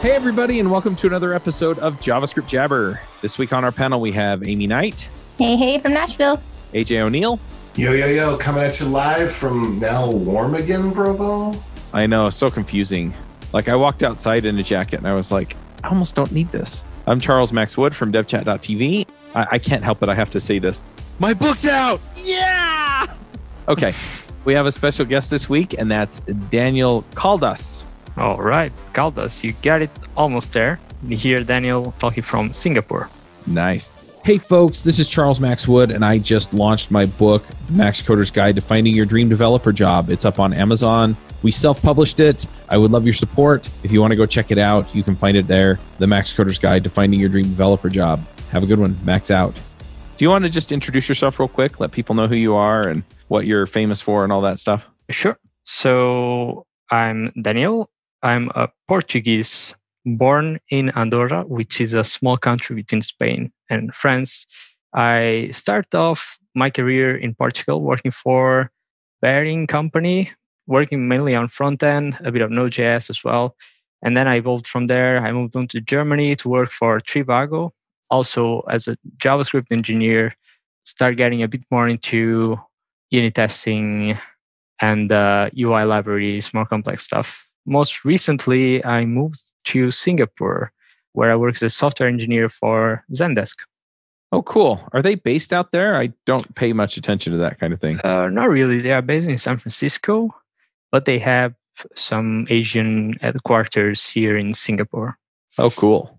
Hey, everybody, and welcome to another episode of JavaScript Jabber. This week on our panel, we have Amy Knight, Hey, hey, from Nashville. AJ O'Neill. Yo, yo, yo, coming at you live from now warm again, Provo. I know, so confusing. Like, I walked outside in a jacket and I was like, I almost don't need this. I'm Charles Max Wood from devchat.tv. I, I can't help it. I have to say this. My book's out. Yeah. Okay. we have a special guest this week, and that's Daniel Caldas. All right, Caldas, you got it almost there. You hear Daniel talking from Singapore. Nice. Hey, folks, this is Charles Max Wood, and I just launched my book, The Max Coder's Guide to Finding Your Dream Developer Job. It's up on Amazon. We self published it. I would love your support. If you want to go check it out, you can find it there The Max Coder's Guide to Finding Your Dream Developer Job. Have a good one. Max out. Do you want to just introduce yourself real quick? Let people know who you are and what you're famous for and all that stuff? Sure. So I'm Daniel. I'm a Portuguese born in Andorra, which is a small country between Spain and France. I started off my career in Portugal working for Bearing Company, working mainly on front end, a bit of Node.js as well. And then I evolved from there. I moved on to Germany to work for Trivago, also as a JavaScript engineer. Start getting a bit more into unit testing and uh, UI libraries, more complex stuff most recently, I moved to Singapore, where I work as a software engineer for Zendesk. Oh, cool. Are they based out there? I don't pay much attention to that kind of thing. Uh, not really. They are based in San Francisco, but they have some Asian headquarters here in Singapore. Oh, cool.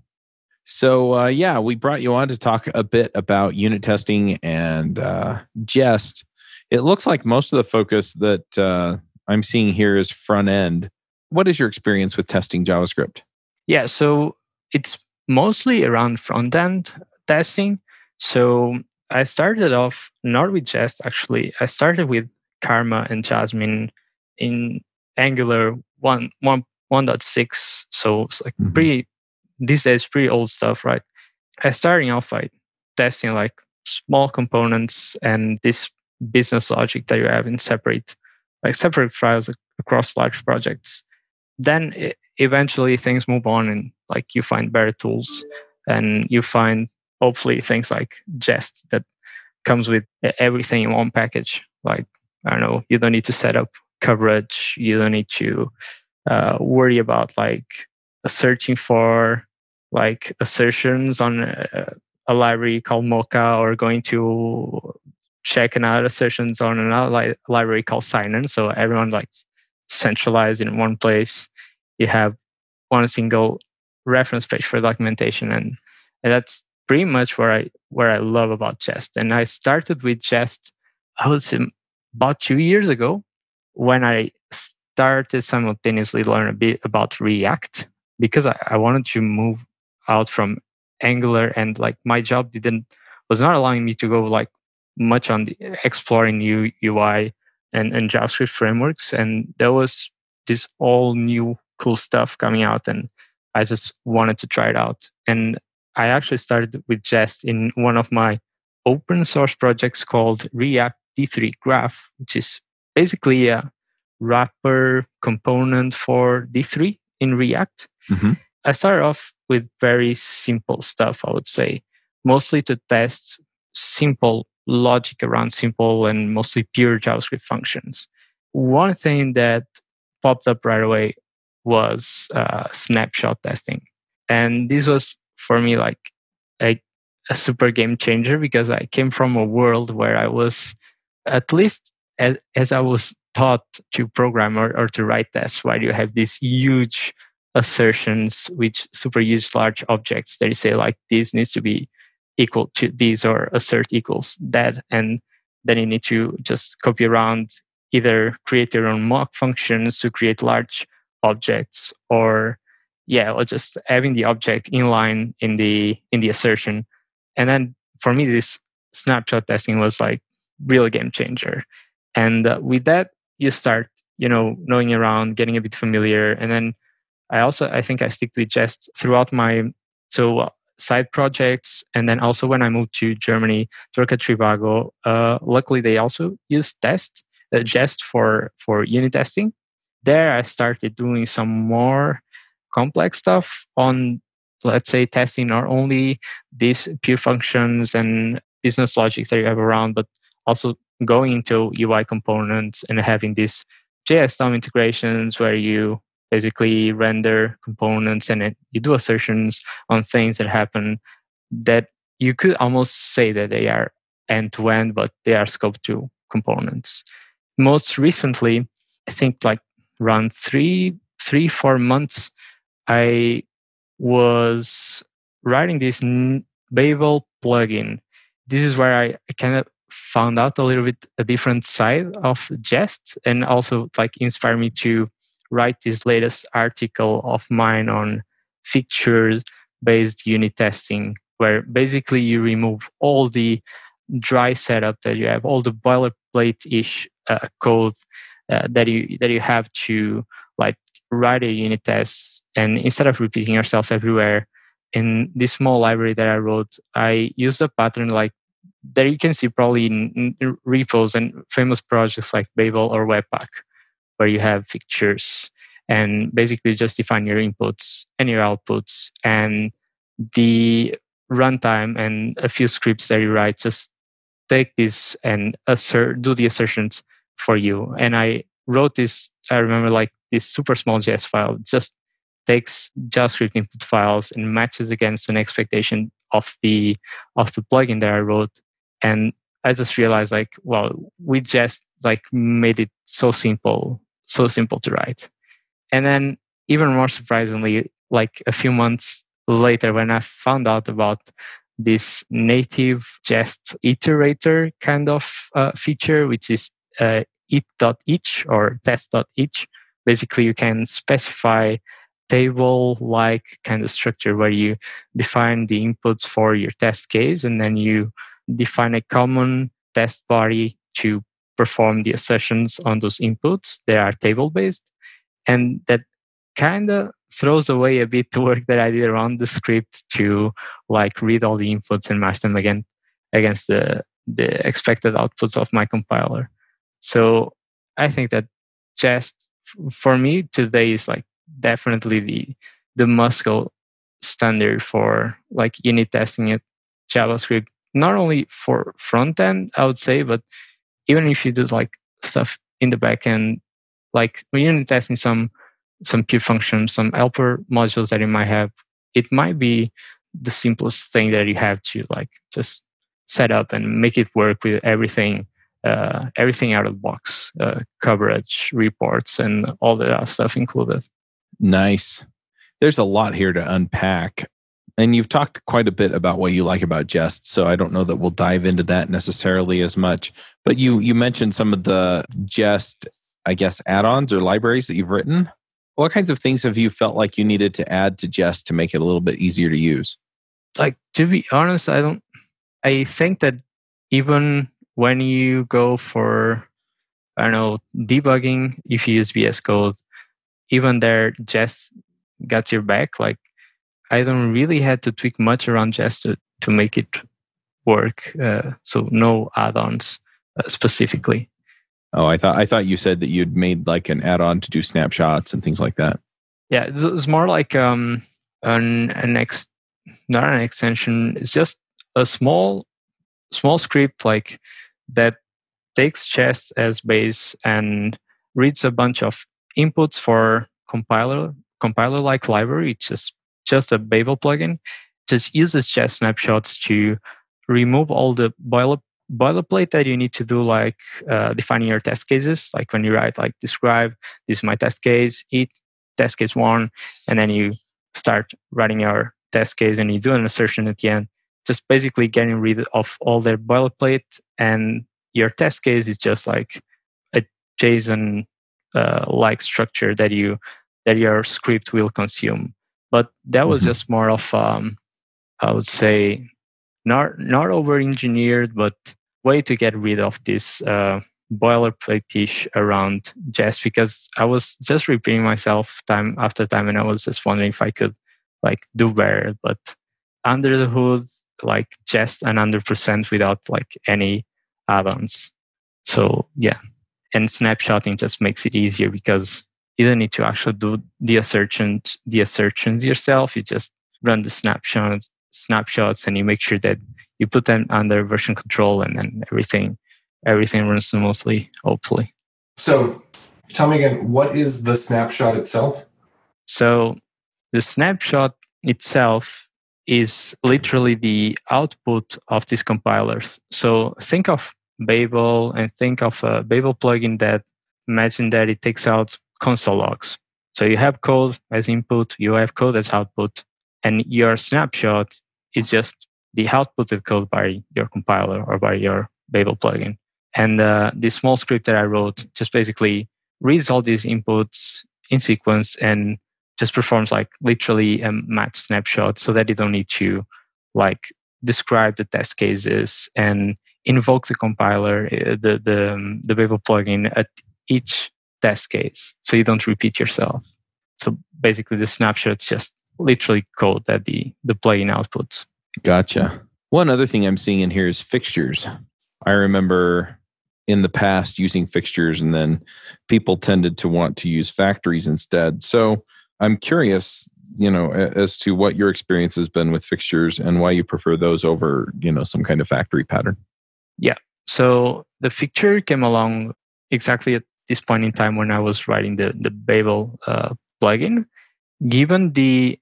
So, uh, yeah, we brought you on to talk a bit about unit testing and uh, Jest. It looks like most of the focus that uh, I'm seeing here is front end what is your experience with testing JavaScript? Yeah, so it's mostly around front end testing. So I started off not with Jest actually. I started with Karma and Jasmine in Angular 1, 1 1.6. So it's like mm-hmm. pretty these days pretty old stuff, right? I starting off by testing like small components and this business logic that you have in separate like separate files across large projects then eventually things move on and like you find better tools and you find hopefully things like jest that comes with everything in one package like i don't know you don't need to set up coverage you don't need to uh, worry about like searching for like assertions on a, a library called mocha or going to check another assertions on another li- library called Sinon. So everyone like centralized in one place. You have one single reference page for documentation, and, and that's pretty much where I where I love about Jest. And I started with Jest, I would say about two years ago, when I started simultaneously learn a bit about React because I, I wanted to move out from Angular and like my job didn't was not allowing me to go like much on the exploring new UI and, and JavaScript frameworks. And there was this all new cool stuff coming out and I just wanted to try it out. And I actually started with Jest in one of my open source projects called React D3 Graph, which is basically a wrapper component for D3 in React. Mm-hmm. I started off with very simple stuff, I would say, mostly to test simple logic around simple and mostly pure JavaScript functions. One thing that popped up right away was uh, snapshot testing. And this was for me like a, a super game changer because I came from a world where I was, at least as, as I was taught to program or, or to write tests, where you have these huge assertions which super huge large objects that you say like this needs to be equal to these or assert equals that and then you need to just copy around either create your own mock functions to create large objects or yeah or just having the object inline in the in the assertion. And then for me this snapshot testing was like real game changer. And uh, with that you start you know knowing around getting a bit familiar. And then i also i think i stick with jest throughout my so uh, side projects. And then also when i moved to germany at trivago uh, luckily they also use test uh, jest for for unit testing there I started doing some more complex stuff on let's say testing not only these pure functions and business logic that you have around, but also going into UI components and having these JS DOM integrations where you basically render components and it, you do assertions on things that happen that you could almost say that they are end to end, but they are scope two components. Most recently, I think like around three, three, four months, I was writing this Babel plugin. This is where I kind of found out a little bit a different side of Jest and also like inspired me to write this latest article of mine on feature based unit testing where basically you remove all the dry setup that you have all the boilerplate ish uh, code uh, that you that you have to like write a unit test. And instead of repeating yourself everywhere in this small library that i wrote i used a pattern like that you can see probably in, in repos and famous projects like babel or webpack where you have fixtures and basically just define your inputs and your outputs and the runtime and a few scripts that you write. Just take this and assert do the assertions for you and i wrote this i remember like this super small JS file just takes JavaScript input files and matches against an expectation of the of the plugin that I wrote. And I just realized like, well, we just like made it so simple, so simple to write. And then even more surprisingly, like a few months later when I found out about this native Jest iterator kind of uh, feature, which is uh, it.each or test.each, basically you can specify table like kind of structure where you define the inputs for your test case and then you define a common test body to perform the assertions on those inputs they are table based and that kind of throws away a bit the work that i did around the script to like read all the inputs and match them again against the the expected outputs of my compiler so i think that just for me today is like definitely the the Muscle standard for like unit testing it JavaScript. Not only for front end, I would say, but even if you do like stuff in the back end, like when you're testing some some pure functions, some helper modules that you might have, it might be the simplest thing that you have to like just set up and make it work with everything uh, everything out of the box, uh, coverage, reports, and all that stuff included. Nice. There's a lot here to unpack. And you've talked quite a bit about what you like about Jest, so I don't know that we'll dive into that necessarily as much. But you you mentioned some of the Jest, I guess, add-ons or libraries that you've written. What kinds of things have you felt like you needed to add to Jest to make it a little bit easier to use? Like to be honest, I don't. I think that even when you go for I don't know debugging, if you use VS Code, even there Jest got your back. Like I don't really had to tweak much around Jest to, to make it work. Uh, so no add-ons uh, specifically. Oh, I thought I thought you said that you'd made like an add-on to do snapshots and things like that. Yeah, it's, it's more like um, an an ex, not an extension. It's just a small small script like that takes Jest as base and reads a bunch of inputs for compiler compiler like library which is just a babel plugin just uses Jest snapshots to remove all the boiler boilerplate that you need to do like uh, defining your test cases. Like when you write like describe this is my test case it test case one and then you start writing your test case and you do an assertion at the end just basically getting rid of all their boilerplate and your test case is just like a JSON uh, like structure that you that your script will consume. But that was mm-hmm. just more of um, I would say not not over engineered, but way to get rid of this uh, boilerplate around Jest because I was just repeating myself time after time, and I was just wondering if I could like do better. But under the hood, like just an hundred percent without like any add-ons. So yeah, and snapshotting just makes it easier because you don't need to actually do the assertions the assertions yourself. You just run the snapshots snapshots and you make sure that you put them under version control and then everything everything runs smoothly, hopefully. So tell me again, what is the snapshot itself? So the snapshot itself is literally the output of these compilers. So think of Babel and think of a Babel plugin that imagine that it takes out console logs. So you have code as input, you have code as output, and your snapshot is just the outputted code by your compiler or by your Babel plugin. And uh, this small script that I wrote just basically reads all these inputs in sequence and just performs like literally a match snapshot so that you don't need to like describe the test cases and invoke the compiler, uh, the the um, the Babel plugin at each test case, so you don't repeat yourself. So basically, the snapshot's just literally code that the the plugin outputs. Gotcha. One other thing I'm seeing in here is fixtures. I remember in the past using fixtures, and then people tended to want to use factories instead. So I'm curious, you know, as to what your experience has been with fixtures and why you prefer those over, you know, some kind of factory pattern. Yeah. So the fixture came along exactly at this point in time when I was writing the the Babel uh, plugin. Given the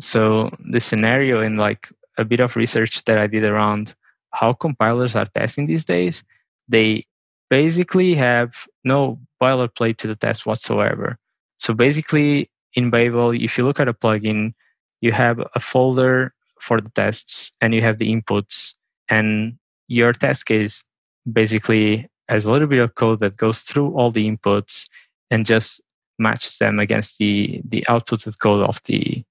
so the scenario and like a bit of research that I did around how compilers are testing these days, they basically have no boilerplate to the test whatsoever. So basically, in Babel, if you look at a plugin, you have a folder for the tests and you have the inputs, and your test case basically has a little bit of code that goes through all the inputs and just matches them against the the outputted code of the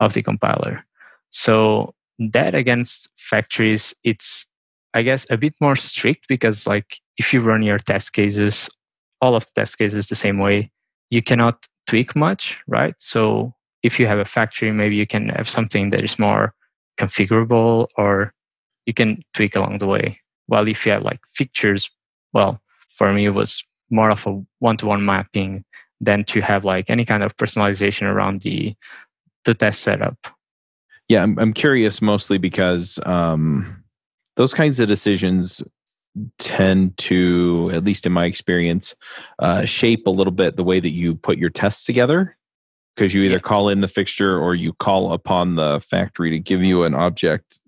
of the compiler. So that against factories, it's I guess a bit more strict because like if you run your test cases, all of the test cases the same way, you cannot tweak much, right? So if you have a factory, maybe you can have something that is more configurable or you can tweak along the way. While if you have like fixtures, well, for me it was more of a one-to-one mapping than to have like any kind of personalization around the the test setup. Yeah, I'm, I'm curious mostly because um, those kinds of decisions tend to, at least in my experience, uh, shape a little bit the way that you put your tests together. Because you either yeah. call in the fixture or you call upon the factory to give you an object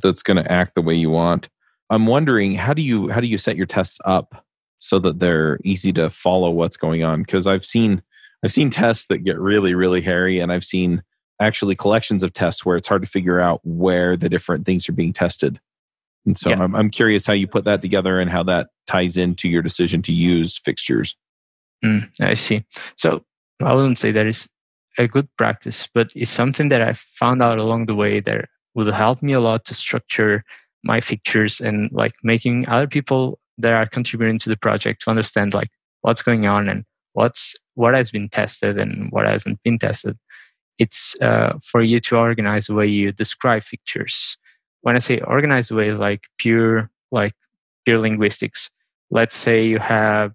that's going to act the way you want. I'm wondering how do you how do you set your tests up so that they're easy to follow what's going on? Because I've seen I've seen tests that get really really hairy, and I've seen actually collections of tests where it's hard to figure out where the different things are being tested. And so yeah. I'm, I'm curious how you put that together and how that ties into your decision to use fixtures. Mm, I see. So I wouldn't say that is a good practice, but it's something that I found out along the way that would help me a lot to structure my fixtures and like making other people that are contributing to the project to understand like what's going on and what's what has been tested and what hasn't been tested. It's uh, for you to organize the way you describe fixtures when I say organized way, like pure like pure linguistics. Let's say you have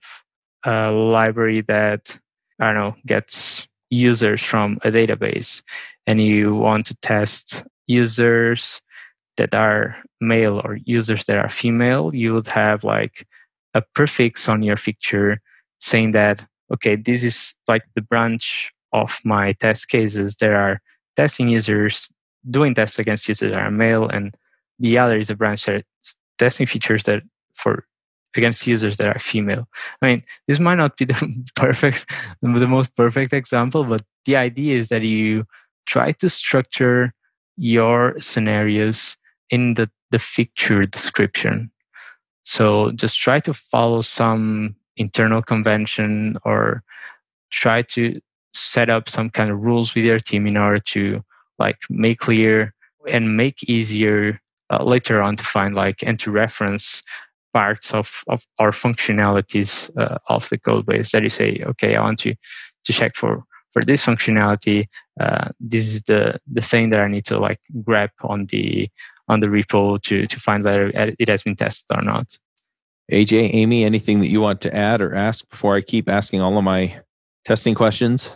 a library that I don't know gets users from a database, and you want to test users that are male or users that are female. You would have like a prefix on your fixture saying that okay, this is like the branch of my test cases. There are testing users doing tests against users that are male, and the other is a branch that testing features that for against users that are female. I mean, this might not be the perfect, the most perfect example, but the idea is that you try to structure your scenarios in the, the fixture description. So just try to follow some internal convention or try to set up some kind of rules with your team in order to like make clear and make easier uh, later on to find like and to reference parts of, of our functionalities uh, of the code base. That you say okay i want to to check for for this functionality. Uh, this is the the thing that i need to like grab on the on the repo to to find whether it has been tested or not. Aj amy anything that you want to add or ask before i keep asking all of my testing questions?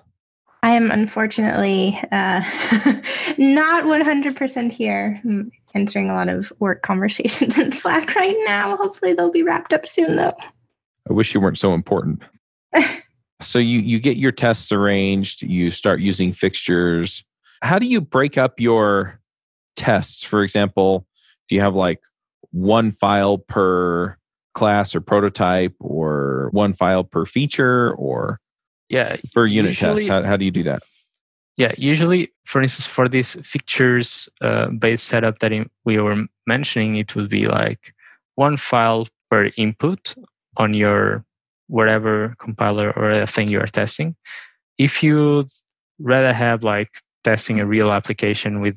I am unfortunately uh, not 100% here. I'm entering a lot of work conversations in Slack right now. Hopefully, they'll be wrapped up soon, though. I wish you weren't so important. so you you get your tests arranged. You start using fixtures. How do you break up your tests? For example, do you have like one file per class or prototype, or one file per feature, or yeah for unit usually, tests how, how do you do that? Yeah usually for instance for these fixtures uh, based setup that we were mentioning it would be like one file per input on your whatever compiler or thing you are testing. If you'd rather have like testing a real application with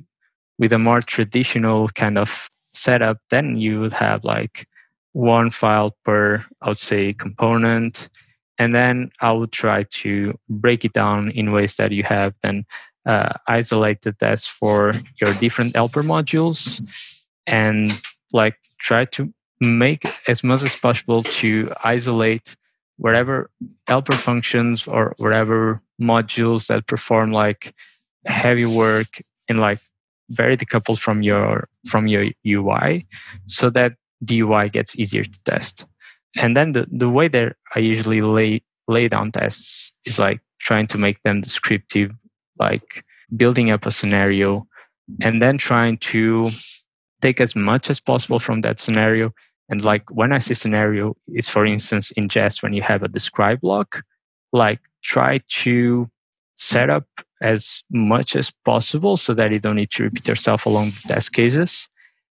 with a more traditional kind of setup then you would have like one file per i would say component and then I would try to break it down in ways that you have then uh, isolated tests for your different helper modules and like try to make as much as possible to isolate whatever helper functions or whatever modules that perform like heavy work and like very decoupled from your from your UI so that the UI gets easier to test and then the, the way that I usually lay lay down tests is like trying to make them descriptive, like building up a scenario and then trying to take as much as possible from that scenario. And like when I say scenario, is for instance in Jest when you have a describe block, like try to set up as much as possible so that you don't need to repeat yourself along the test cases.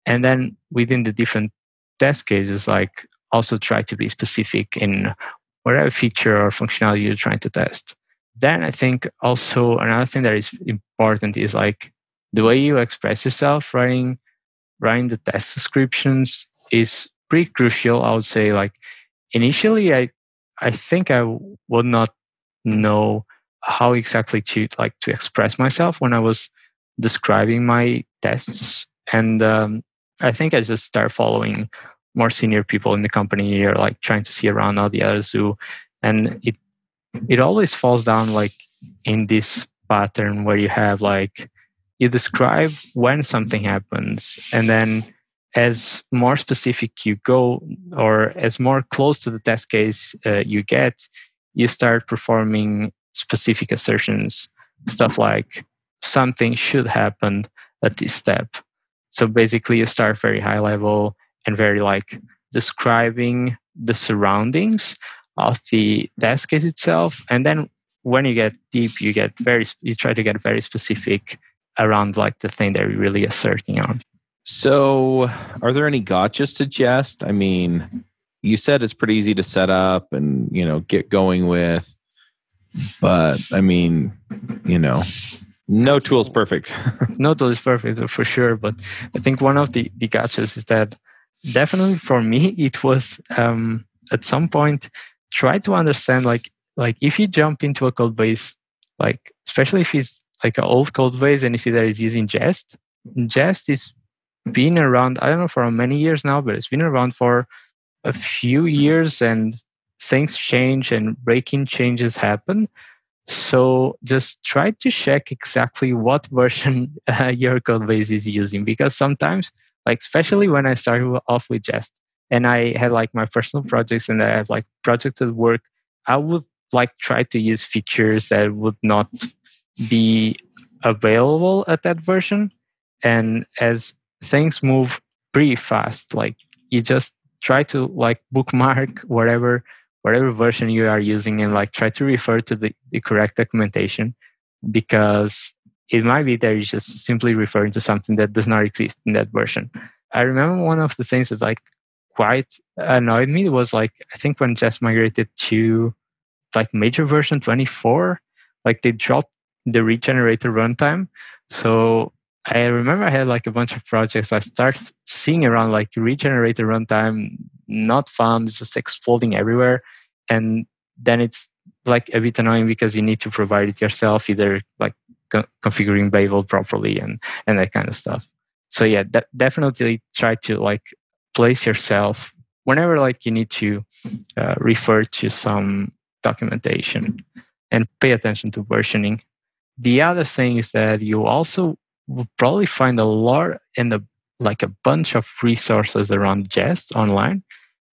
And then within the different test cases, like also try to be specific in whatever feature or functionality you're trying to test. Then I think also another thing that is important is like the way you express yourself writing writing the test descriptions is pretty crucial. I would say like initially I I think I would not know how exactly to like to express myself when I was describing my tests and um, I think I just start following more senior people in the company are like trying to see around all the others who and it it always falls down like in this pattern where you have like you describe when something happens and then as more specific you go or as more close to the test case uh, you get you start performing specific assertions stuff like something should happen at this step. So basically you start very high level and very like describing the surroundings of the test case itself. And then when you get deep you get very you try to get very specific around like the thing that you're really asserting on. So are there any gotchas to jest? I mean you said it's pretty easy to set up and you know get going with but i mean you know no tool is perfect. No tool is perfect for sure but i think one of the the gotchas is that definitely for me it was um, at some point try to understand like like if you jump into a code base like especially if it's like an old code base and you see that it's using jest jest is been around i don't know for many years now but it's been around for a few years and things change and breaking changes happen. So just try to check exactly what version uh, your code base is using because sometimes like especially when I started off with Jest and I had like my personal projects and I have like projects at work, I would like try to use features that would not be available at that version. And as things move pretty fast, like you just try to like bookmark whatever whatever version you are using and like try to refer to the, the correct documentation because it might be that you're just simply referring to something that does not exist in that version. I remember one of the things that like quite annoyed me was like I think when Jest migrated to like major version 24, like they dropped the regenerator runtime. So I remember I had like a bunch of projects. I start seeing around like regenerator runtime not found, it's just exploding everywhere. And then it's like a bit annoying because you need to provide it yourself, either like co- configuring Babel properly and and that kind of stuff. So yeah, de- definitely try to like place yourself whenever like you need to uh, refer to some documentation and pay attention to versioning. The other thing is that you also will probably find a lot in the like a bunch of resources around Jest online,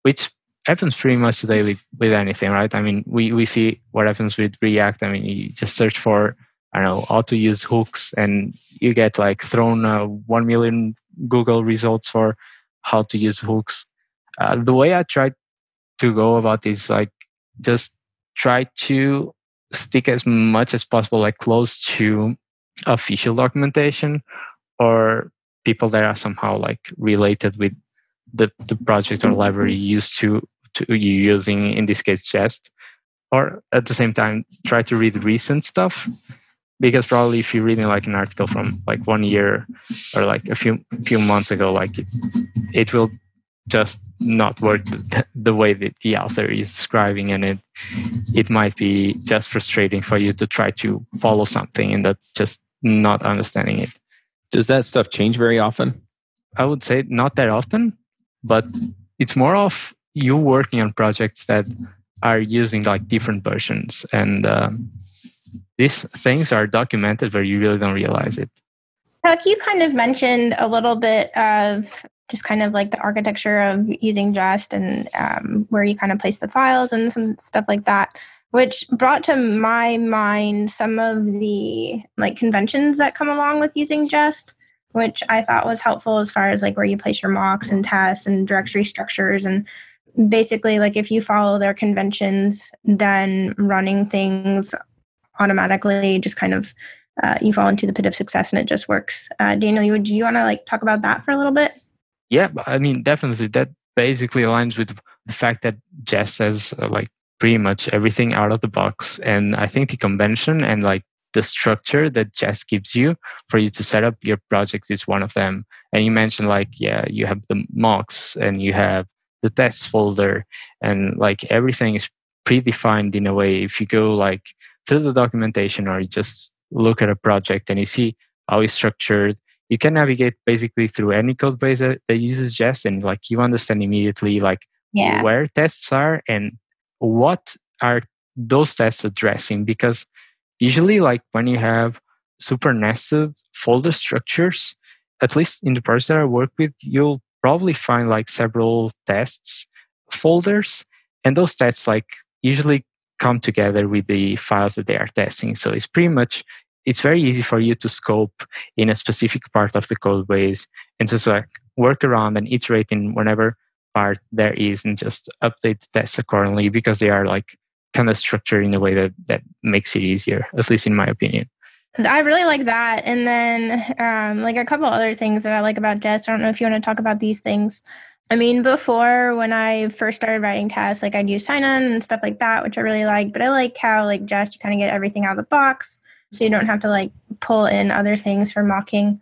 which happens pretty much today with, with anything, right? I mean, we, we see what happens with React. I mean, you just search for, I don't know, how to use hooks and you get like thrown uh, 1 million Google results for how to use hooks. Uh, the way I try to go about is like just try to stick as much as possible, like close to official documentation or people that are somehow like related with the, the project or library used to to you using in this case Jest. Or at the same time try to read recent stuff because probably if you're reading like an article from like one year or like a few few months ago like it, it will just not work the, the way that the author is describing and it it might be just frustrating for you to try to follow something and that just not understanding it. Does that stuff change very often? I would say not that often but it's more of you working on projects that are using like different versions and um, these things are documented where you really don't realize it. Huck, you kind of mentioned a little bit of just kind of like the architecture of using Jest and um, where you kind of place the files and some stuff like that, which brought to my mind some of the like conventions that come along with using Jest, which I thought was helpful as far as like where you place your mocks and tests and directory structures and basically like if you follow their conventions then running things automatically just kind of uh, you fall into the pit of success and it just works. Uh, daniel you, would you want to like talk about that for a little bit? Yeah i mean definitely. That basically aligns with the fact that jest has uh, like pretty much everything out of the box. And i think the convention and like the structure that jest gives you for you to set up your projects is one of them. And you mentioned like yeah you have the mocks and you have the tests folder. And like everything is predefined in a way. If you go like through the documentation or you just look at a project and you see how it's structured you can navigate basically through any code base that, that uses jest and like you understand immediately like yeah. where tests are and what are those tests addressing because usually like when you have super nested folder structures at least in the projects that i work with you'll probably find like several tests folders and those tests like usually come together with the files that they are testing so it's pretty much it's very easy for you to scope in a specific part of the code base and just like work around and iterate in whatever part there is and just update the tests accordingly because they are like kind of structured in a way that that makes it easier at least in my opinion I really like that. And then, um, like a couple other things that I like about Jest. I don't know if you want to talk about these things. I mean, before when I first started writing tests, like I'd use Sinon and stuff like that, which I really like. But I like how, like, Jest, you kind of get everything out of the box. So you don't have to, like, pull in other things for mocking.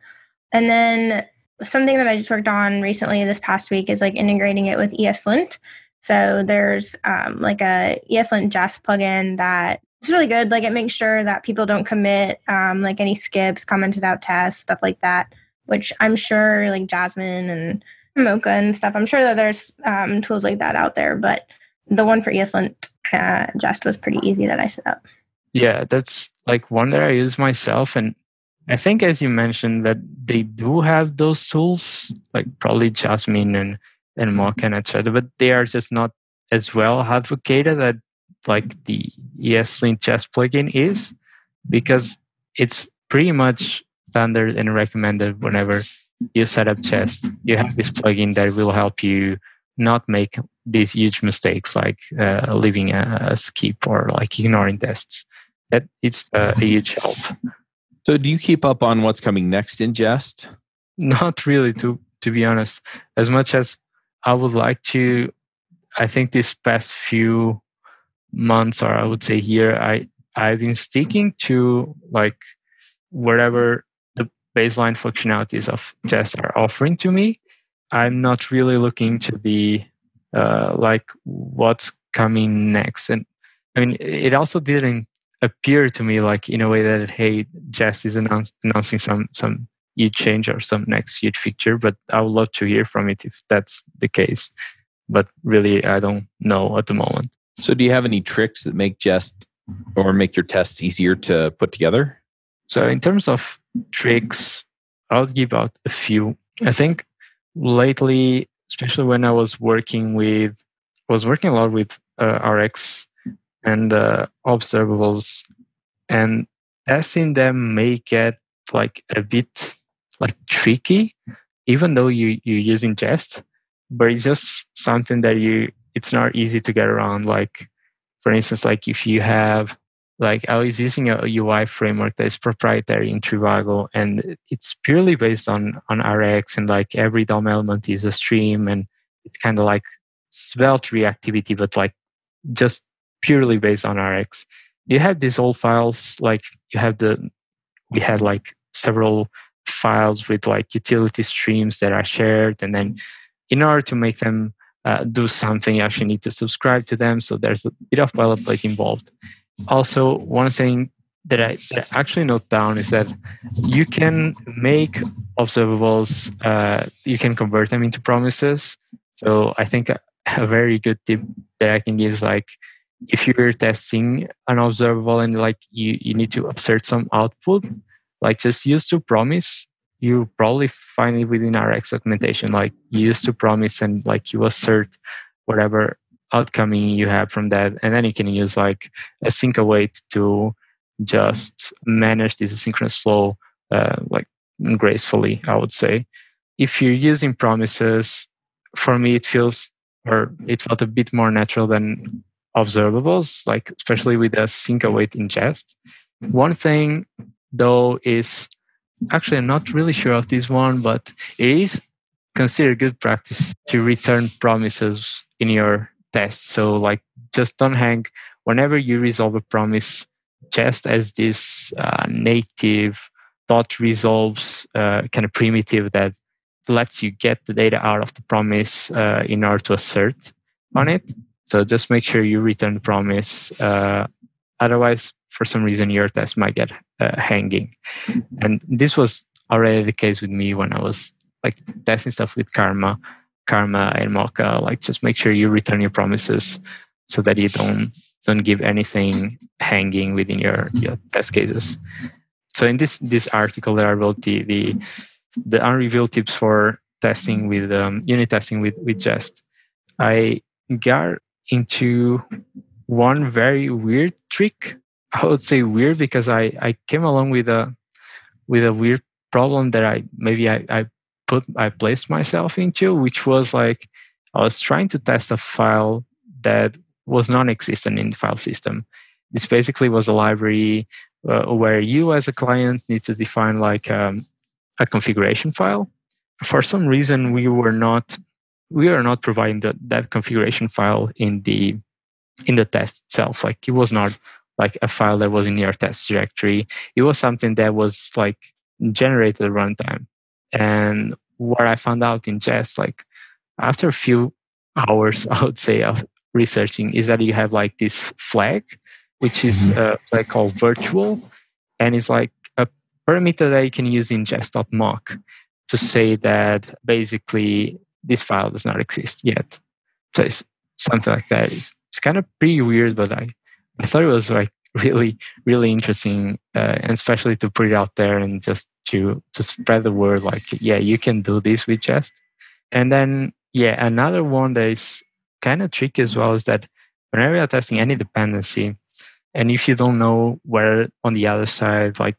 And then something that I just worked on recently this past week is like integrating it with ESLint. So there's um, like a ESLint Jest plugin that it's really good. Like it makes sure that people don't commit um, like any skips, commented out tests, stuff like that. Which I'm sure like Jasmine and Mocha and stuff. I'm sure that there's um, tools like that out there, but the one for ESLint uh, Jest was pretty easy that I set up. Yeah, that's like one that I use myself, and I think as you mentioned that they do have those tools, like probably Jasmine and and Mocha and etc. But they are just not as well advocated at like the ESLint Jest plugin is because it's pretty much standard and recommended whenever you set up Jest. You have this plugin that will help you not make these huge mistakes like uh, leaving a, a, skip or like ignoring tests. That it's uh, a huge help. So, do you keep up on what's coming next in Jest? Not really, to to be honest. As much as I would like to, I think this past few months or i would say here i i've been sticking to like whatever baseline functionalities of jest are offering to me. I'm not really looking to the uh, like what's coming next. And i mean it also didn't appear to me like in a way that hey jest is announce, announcing some some huge change or some next huge feature but i would love to hear from it if that's the case. But really i don't know at the moment. So, do you have any tricks that make Jest or make your tests easier to put together? So, in terms of tricks, I'll give out a few. I think lately, especially when I was working with, I was working a lot with uh, RX and uh, observables, and testing them may get like a bit like tricky, even though you you're using Jest, but it's just something that you it's not easy to get around. Like, for instance, like if you have like I was using a UI framework that is proprietary in Trivago, and it's purely based on on RX, and like every DOM element is a stream, and it's kind of like svelte reactivity, but like just purely based on RX. You have these old files, like you have the we had like several files with like utility streams that are shared, and then in order to make them uh, do something, you actually need to subscribe to them. So there's a bit of boilerplate involved also one thing that I, that I, actually note down is that you can make observables uh, you can convert them into promises. So i think a, a, very good tip that i can give is like if you're testing an observable and like you, you need to assert some output like just use to promise you probably find it within rx documentation like use to promise and like you assert whatever outcoming you have from that. And then you can use like async await to just manage this asynchronous flow uh, like gracefully i would say. If you're using promises for me it feels or it felt a bit more natural than observables like especially with the sync await in jest one thing though is actually i'm not really sure of this one but it is considered good practice to return promises in your test. So like just don't hang whenever you resolve a promise just as this uh, native dot resolves uh, kind of primitive that lets you get the data out of the promise uh, in order to assert on it. So just make sure you return the promise. Uh, otherwise, for some reason, your test might get uh, hanging. And this was already the case with me when I was like testing stuff with Karma. Karma and Mocha, like just make sure you return your promises so that you don't don't give anything hanging within your, your test cases. So in this this article that I wrote the the, the unrevealed tips for testing with um, unit testing with with Jest, I got into one very weird trick. I would say weird because I I came along with a with a weird problem that I maybe I, I put I placed myself into, which was like I was trying to test a file that was non-existent in the file system. This basically was a library uh, where you as a client need to define like um, a configuration file. For some reason, we were not we are not providing the, that configuration file in the in the test itself. Like it was not like a file that was in your test directory. It was something that was like generated at runtime. And what I found out in Jest, like after a few hours, I would say, of researching, is that you have like this flag, which is a flag called virtual, and it's like a parameter that you can use in jest.mock to say that basically this file does not exist yet. So it's something like that. It's, it's kind of pretty weird, but I, I thought it was like really really interesting uh, and especially to put it out there and just to to spread the word like yeah you can do this with jest and then yeah another one that is kind of tricky as well is that whenever you're testing any dependency and if you don't know where on the other side like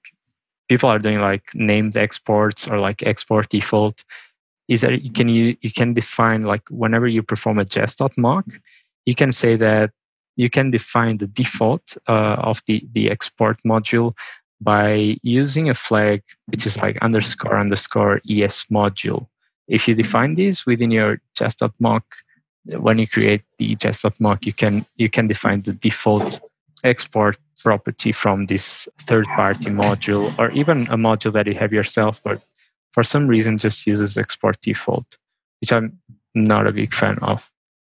people are doing like named exports or like export default is that you can you, you can define like whenever you perform a jest.mock you can say that you can define the default uh, of the, the export module by using a flag which is like underscore underscore es module. If you define this within your jest.mock, when you create the jest.mock, you can you can define the default export property from this third party module or even a module that you have yourself, but for some reason just uses export default, which I'm not a big fan of.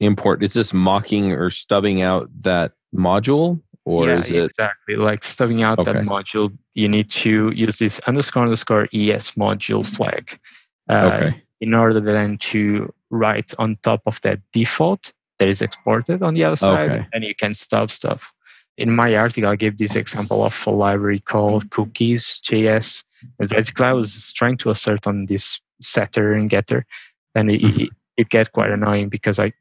import, is this mocking or stubbing out that module? Or yeah, is it exactly like stubbing out that module? You need to use this underscore underscore es module flag uh, okay? in order then to write on top of that default that is exported on the other side, Okay. and you can stub stuff. In my article, I gave this example of a library called cookies.js. And basically, I was trying to assert on this setter and getter, and it, Mhm. it, it get quite annoying because I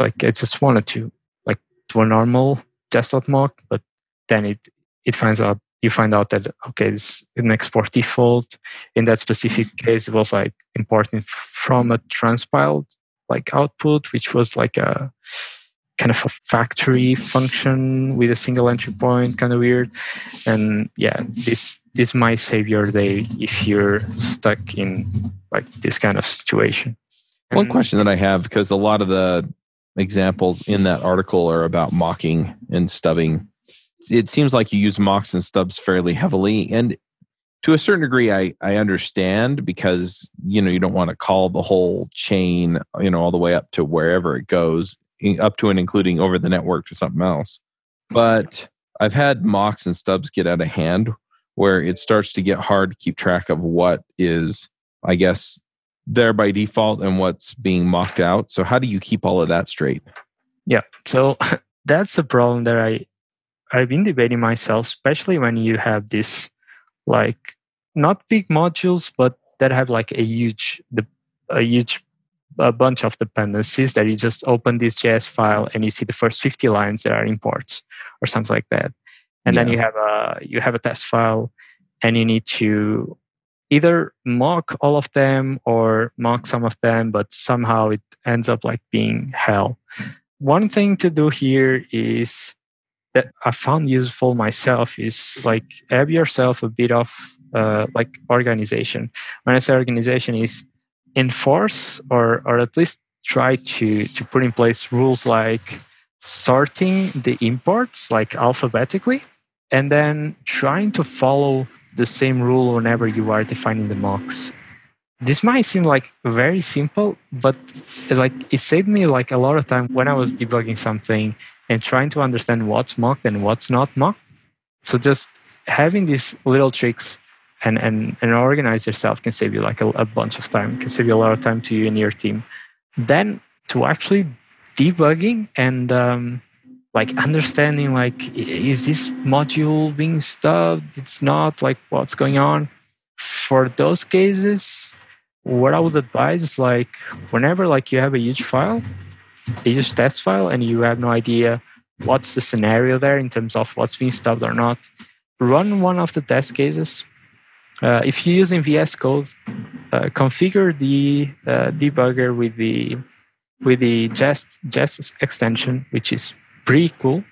like I just wanted to like do a normal desktop mock, but then it it finds out you find out that okay, it's an export default. In that specific case, it was like importing from a transpiled like output, which was like a kind of a factory function with a single entry point, kind of weird. And yeah, this this might save your day if you're stuck in like this kind of situation. One question that I have because a lot of the examples in that article are about mocking and stubbing. It seems like you use mocks and stubs fairly heavily, and to a certain degree, I I understand because you know you don't want to call the whole chain, you know, all the way up to wherever it goes, up to and including over the network to something else. But I've had mocks and stubs get out of hand where it starts to get hard to keep track of what is, I guess, there by default and what's being mocked out. So how do you keep all of that straight? Yeah. So that's a problem that I I've been debating myself, especially when you have this like not big modules, but that have like a huge the a huge a bunch of dependencies that you just open this JS file and you see the first 50 lines that are imports or something like that. And then you have a you have a test file and you need to either mock all of them or mock some of them, but somehow it ends up like being hell one thing to do here is that I found useful myself is like have yourself a bit of uh, like organization. When I say organization, is enforce or or at least try to to put in place rules like sorting the imports like alphabetically, and then trying to follow the same rule whenever you are defining the mocks. This might seem like very simple but it's like it saved me like a lot of time when i was debugging something and trying to understand what's mocked and what's not mocked. So just having these little tricks and and, and organize yourself can save you like a, a bunch of time can save you a lot of time to you and your team. Then to actually debugging and um, like understanding like is this module being stubbed it's not like what's going on? For those cases what i would advise is like whenever like you have a huge file a huge test file and you have no idea what's the scenario there in terms of what's being stubbed or not run one of the test cases. Uh, if you're using vs code uh, configure the uh, debugger with the with the jest jest extension which is pretty cool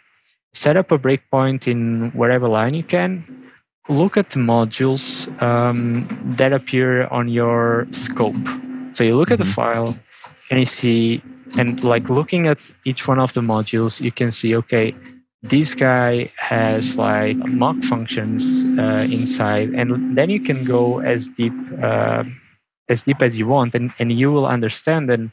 set up a breakpoint in wherever line you can look at the modules um, that appear on your scope. So you look at the Mhm. file and you see, and like looking at each one of the modules, you can see, okay, this guy has like mock functions uh, inside, and then you can go as deep uh, as deep as you want, and, and you will understand and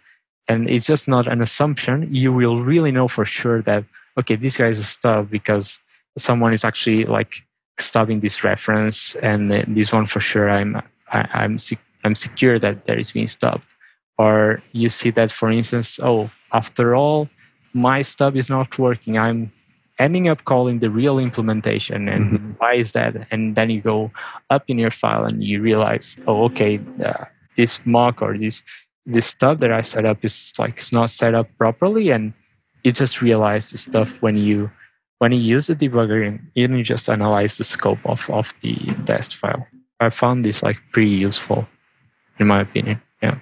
and it's just not an assumption. You will really know for sure that okay, this guy is a stub because someone is actually like stubbing this reference. And this one for sure i'm I, i'm sec- i'm secure that there is being stubbed or you see that for instance oh after all my stub is not working. I'm ending up calling the real implementation. And Mhm. why is that? And then you go up in your file and you realize oh okay uh, this mock or this this stuff that i set up is like it's not set up properly and you just realize the stuff when you when you use the debugger, and you just analyze the scope of, of the test file. I found this like pretty useful, in my opinion. Yeah.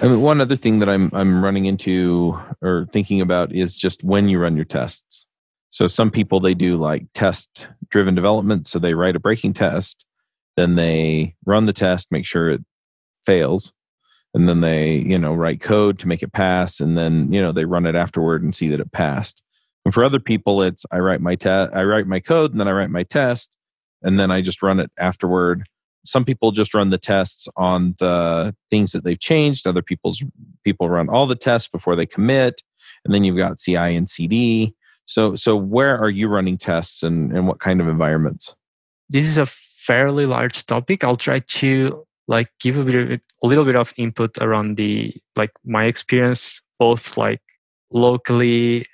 I mean, one other thing that I'm I'm running into or thinking about is just when you run your tests. So some people they do like test driven development. So they write a breaking test, then they run the test, make sure it fails, and then they you know write code to make it pass, and then you know they run it afterward and see that it passed. And for other people, it's I write my test, I write my code, and then I write my test, and then I just run it afterward. Some people just run the tests on the things that they've changed. Other people's people run all the tests before they commit and then you've got ci and cd so so where are you running tests and, and what kind of environments? This is a fairly large topic. I'll try to like give a bit of a little bit of input around the like my experience both like locally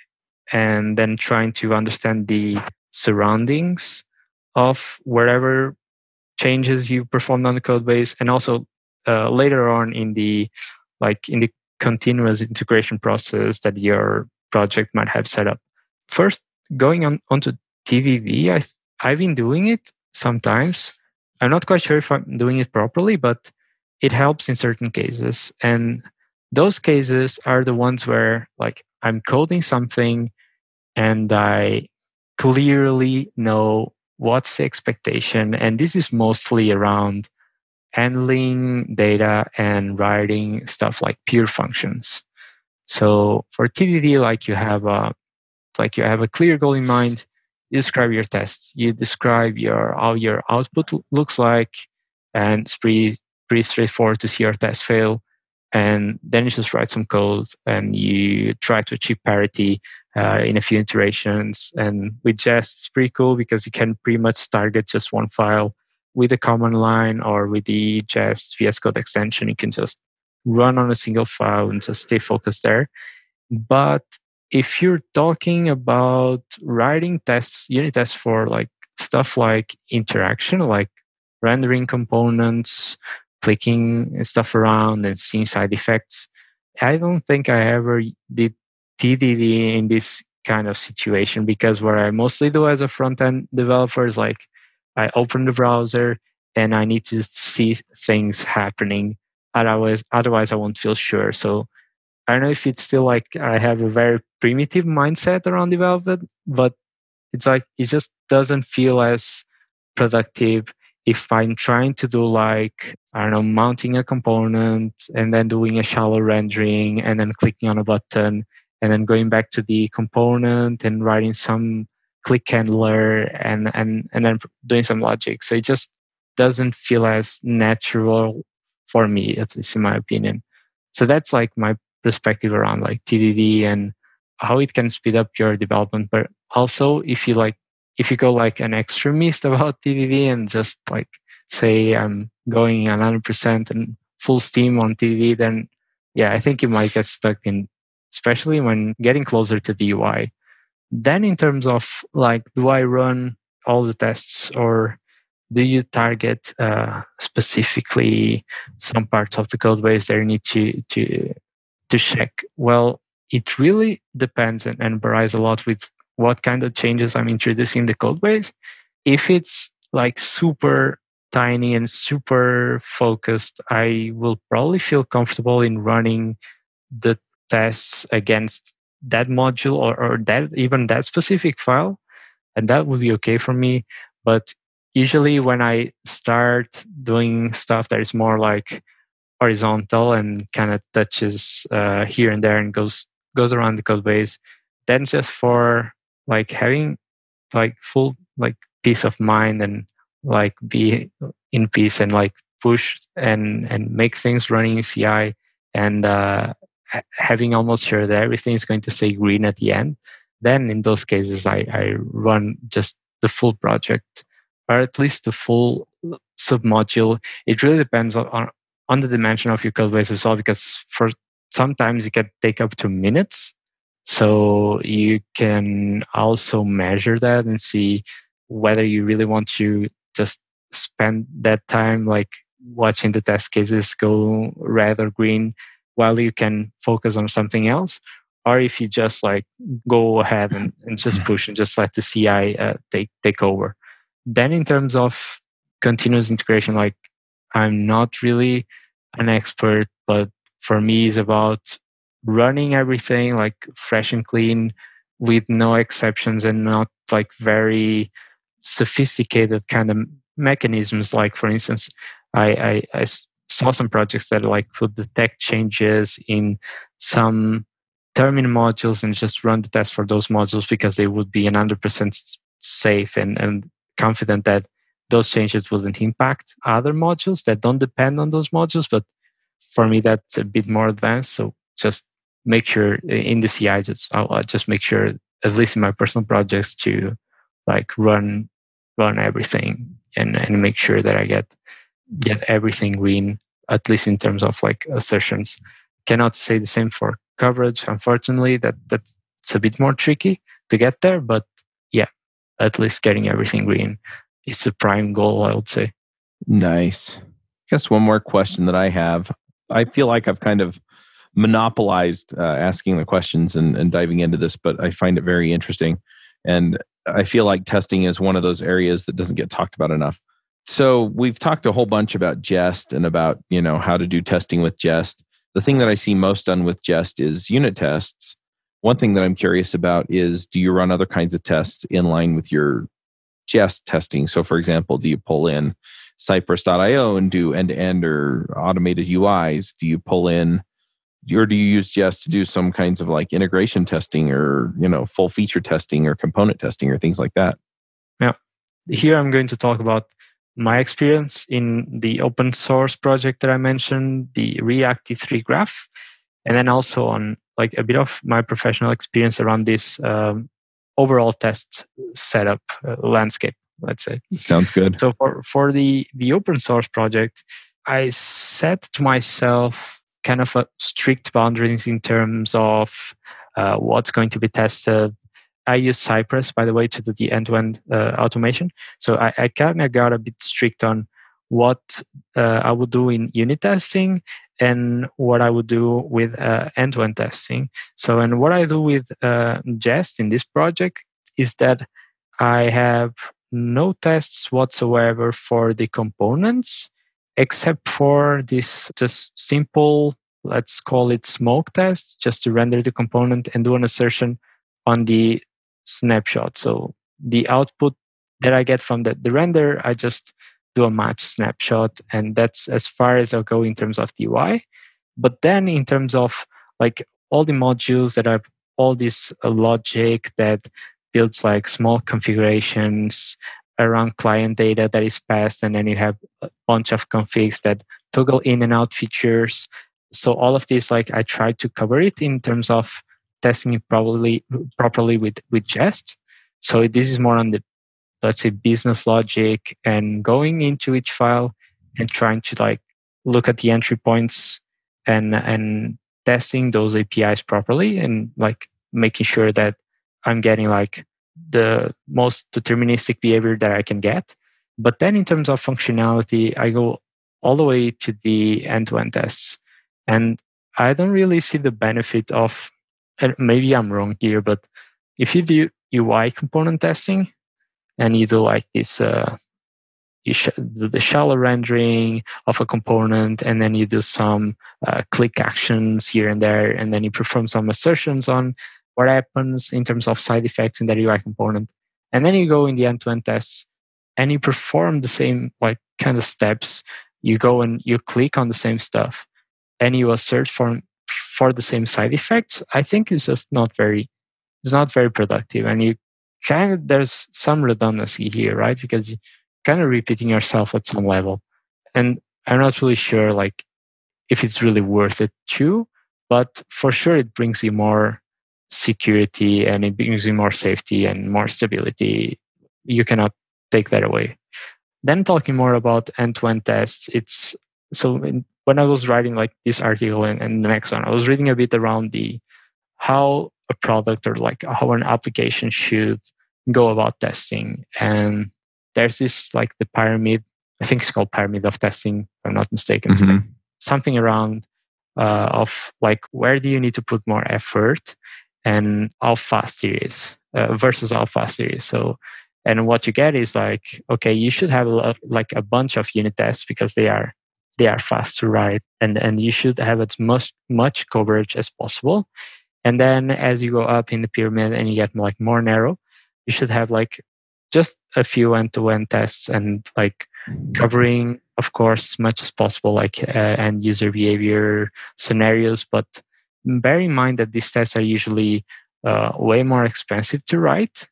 and then trying to understand the surroundings of wherever changes you performed on the code base and also uh, later on in the like in the continuous integration process that your project might have set up. First going on onto tdd i i've been doing it sometimes i'm not quite sure if i'm doing it properly but it helps in certain cases. And those cases are the ones where like i'm coding something and i clearly know what's the expectation. And this is mostly around handling data and writing stuff like pure functions. So for tdd like you have a like you have a clear goal in mind you describe your tests you describe your how your output looks like and it's pretty pretty straightforward to see your test fail and then you just write some code and you try to achieve parity uh, in a few iterations. And with Jest, it's pretty cool because you can pretty much target just one file with a command line or with the Jest VS Code extension. You can just run on a single file and just stay focused there. But if you're talking about writing tests, unit tests for like stuff like interaction, like rendering components, clicking stuff around and seeing side effects, I don't think I ever did TDD in this kind of situation because what I mostly do as a front end developer is like I open the browser and I need to see things happening. Otherwise, otherwise I won't feel sure. So I don't know if it's still like I have a very primitive mindset around development, but it's like it just doesn't feel as productive if I'm trying to do like, I don't know, mounting a component and then doing a shallow rendering and then clicking on a button and then going back to the component and writing some click handler and and and then doing some logic. So it just doesn't feel as natural for me at least in my opinion. So that's like my perspective around like tdd and how it can speed up your development but also if you like if you go like an extremist about tdd and just like say i'm going 100% and full steam on tdd then yeah i think you might get stuck in especially when getting closer to the UI. Then, in terms of like, do I run all the tests or do you target uh, specifically some parts of the code base that you need to to to check? Well, it really depends and, and varies a lot with what kind of changes I'm introducing in the code base. If it's like super tiny and super focused, I will probably feel comfortable in running the tests against that module or, or that even that specific file and that would be okay for me but usually when i start doing stuff that is more like horizontal and kind of touches uh, here and there and goes goes around the code base then just for like having like full like peace of mind and like be in peace and like push and and make things running in ci and uh, having almost sure that everything is going to stay green at the end, then in those cases I, I run just the full project or at least the full submodule. It really depends on, on the dimension of your code base as well, because for sometimes it can take up to minutes. So you can also measure that and see whether you really want to just spend that time like watching the test cases go red or green while you can focus on something else or if you just like go ahead and, and just push and just let the CI uh, take take over. Then in terms of continuous integration, like I'm not really an expert, but for me is about running everything like fresh and clean with no exceptions and not like very sophisticated kind of mechanisms. Like for instance I, I, I saw some projects that like would detect changes in some terminal modules and just run the test for those modules because they would be 100% safe and, and confident that those changes wouldn't impact other modules that don't depend on those modules. But for me, that's a bit more advanced. So just make sure eh, in the CI, just I'll, I'll just make sure, at least in my personal projects, to like run run everything and and make sure that I get get everything green, at least in terms of like assertions. Cannot say the same for coverage. Unfortunately, that that's a bit more tricky to get there. But yeah, at least getting everything green is the prime goal, I would say. Nice. I guess one more question that I have. I feel like I've kind of monopolized uh, asking the questions and, and diving into this, but I find it very interesting. And I feel like testing is one of those areas that doesn't get talked about enough so we've talked a whole bunch about jest and about you know how to do testing with jest the thing that i see most done with jest is unit tests one thing that i'm curious about is do you run other kinds of tests in line with your jest testing. So for example do you pull in cypress.io and do end-to-end or automated uis do you pull in or do you use jest to do some kinds of like integration testing or you know full feature testing or component testing or things like that? Yeah. Here i'm going to talk about my experience in the open source project that I mentioned, the React D3 graph, and then also on like a bit of my professional experience around this um, overall test setup uh, landscape. Let's say sounds good. So for for the the open source project, I set to myself kind of a strict boundaries in terms of uh, what's going to be tested, I use Cypress, by the way, to do the end-to-end uh, automation. So I, I kind of got a bit strict on what uh, I would do in unit testing and what I would do with uh, end-to-end testing. So, and what I do with uh, Jest in this project is that I have no tests whatsoever for the components, except for this just simple, let's call it smoke test, just to render the component and do an assertion on the snapshot. So the output that I get from the, the render, I just do a match snapshot. And that's as far as I'll go in terms of UI. But then in terms of like all the modules that are all this uh, logic that builds like small configurations around client data that is passed and then you have a bunch of configs that toggle in and out features so all of this like i try to cover it in terms of testing it probably properly with with jest so this is more on the let's say business logic and going into each file and trying to like look at the entry points and and testing those apis properly and like making sure that i'm getting like the most deterministic behavior that i can get. But then in terms of functionality i go all the way to the end-to-end tests. And i don't really see the benefit of and maybe I'm wrong here, but if you do UI component testing and you do like this, uh, sh- the shallow rendering of a component, and then you do some uh, click actions here and there, and then you perform some assertions on what happens in terms of side effects in that UI component, and then you go in the end-to-end tests and you perform the same like kind of steps. You go and you click on the same stuff, and you assert for for the same side effects, I think it's just not very it's not very productive. And you kind of there's some redundancy here, right? Because you're kind of repeating yourself at some level. And I'm not really sure like if it's really worth it too, but for sure it brings you more security and it brings you more safety and more stability. You cannot take that away. Then talking more about end-to-end tests, it's so in, when I was writing like this article and, and the next one, I was reading a bit around the how a product or like how an application should go about testing. And there's this like the pyramid, I think it's called pyramid of testing, if I'm not mistaken. Mm-hmm. So something around uh, of like where do you need to put more effort and how fast it is uh, versus how fast it is. So, and what you get is like, okay, you should have a lot, like a bunch of unit tests because they are they are fast to write, and and you should have as much much coverage as possible. And then as you go up in the pyramid and you get like more narrow, you should have like just a few end-to-end tests and like covering of course much as possible like uh, end user behavior scenarios but bear in mind that these tests are usually uh, way more expensive to write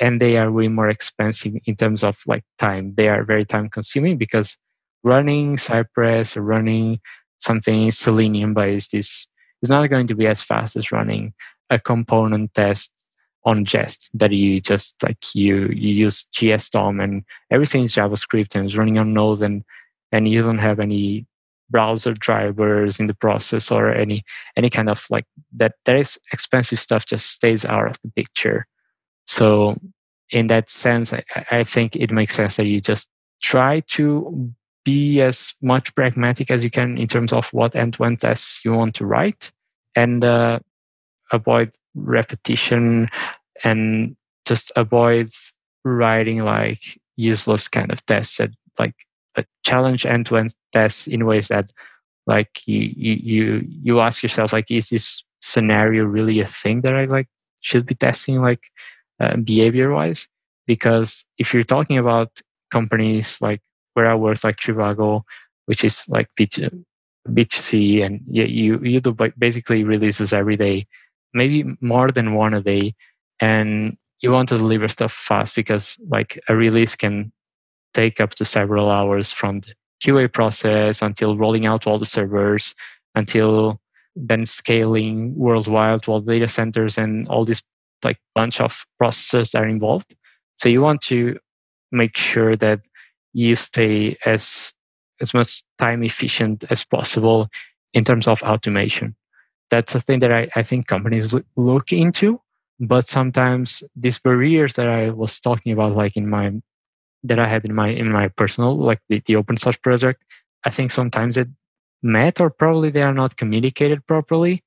and they are way more expensive in terms of like time. They are very time consuming because running cypress or running something selenium based is is not going to be as fast as running a component test on Jest that you just like you you use JSDOM and everything is JavaScript and it's running on Node and and you don't have any browser drivers in the process or any any kind of like that that is expensive stuff just stays out of the picture. So in that sense, I, I think it makes sense that you just try to be as much pragmatic as you can in terms of what end-to-end tests you want to write and uh, avoid repetition and just avoid writing like useless kind of tests that like a challenge end-to-end tests in ways that like you you you ask yourself like is this scenario really a thing that i like should be testing like uh, behavior wise because if you're talking about companies like where i work like trivago which is like b2c and you, you do basically releases every day maybe more than one a day and you want to deliver stuff fast because like a release can take up to several hours from the QA process until rolling out all the servers until then scaling worldwide to all the data centers and all this like bunch of processes that are involved. So you want to make sure that you stay as as much time efficient as possible in terms of automation that's a thing that I, I think companies look into. But sometimes these barriers that I was talking about, like in my that I have in my in my personal, like the, the open source project, I think sometimes it met or probably they are not communicated properly.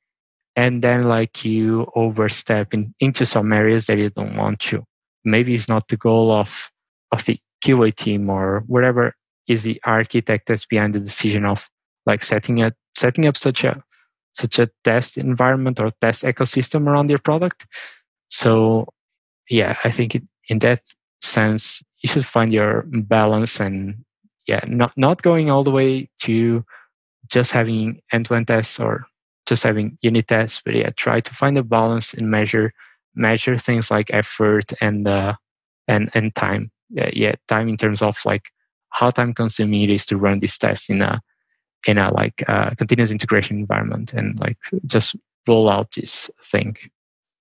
And then like you overstep in, into some areas that you don't want to. Maybe it's not the goal of of the QA team or whatever is the architect that's behind the decision of like setting up setting up such a such a test environment or test ecosystem around your product. So, yeah, I think it, in that sense, you should find your balance and yeah, not not going all the way to just having end-to-end tests or just having unit tests, but yeah, try to find a balance and measure measure things like effort and uh, and and time. Yeah, yeah, time in terms of like how time consuming it is to run these tests in a in a like uh, continuous integration environment and like just roll out this thing.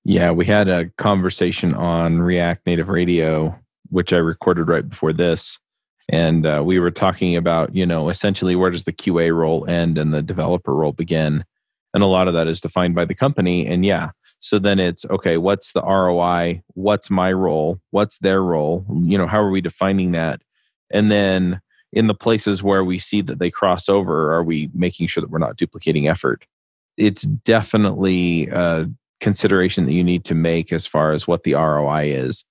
Yeah, we had a conversation on React Native Radio, which I recorded right before this. And uh, we were talking about, you know, essentially where does the QA role end and the developer role begin? And a lot of that is defined by the company. And yeah, so then it's okay, what's the ROI? What's my role? What's their role? You know, how are we defining that? And then in the places where we see that they cross over, are we making sure that we're not duplicating effort? It's definitely a consideration that you need to make as far as what the ROI is.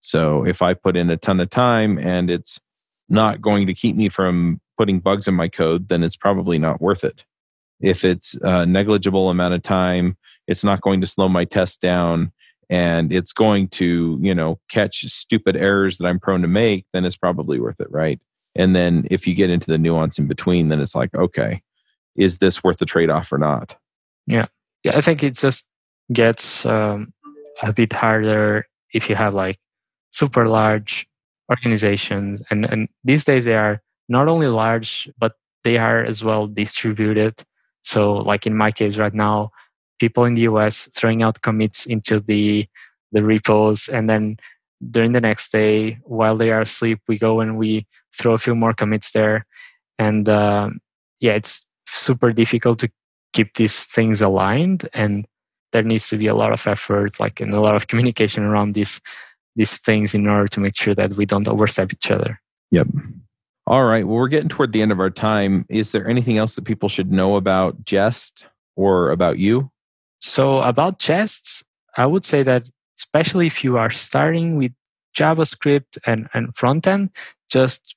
So if I put in a ton of time and it's not going to keep me from putting bugs in my code, then it's probably not worth it. If it's a negligible amount of time, it's not going to slow my test down and it's going to, you know, catch stupid errors that I'm prone to make, then it's probably worth it, right? And then if you get into the nuance in between, then it's like, okay, is this worth the trade off or not? Yeah. Yeah. I think it just gets um, a bit harder if you have like super large organizations. And, and these days they are not only large, but they are as well distributed. So, like in my case right now, people in the US throwing out commits into the the repos and then during the next day while they are asleep we go and we throw a few more commits there. And uh, yeah it's super difficult to keep these things aligned and there needs to be a lot of effort like and a lot of communication around these these things in order to make sure that we don't overstep each other. Yep. All right. Well we're getting toward the end of our time. Is there anything else that people should know about jest or about you? So about jests I would say that especially if you are starting with JavaScript and, and front end, just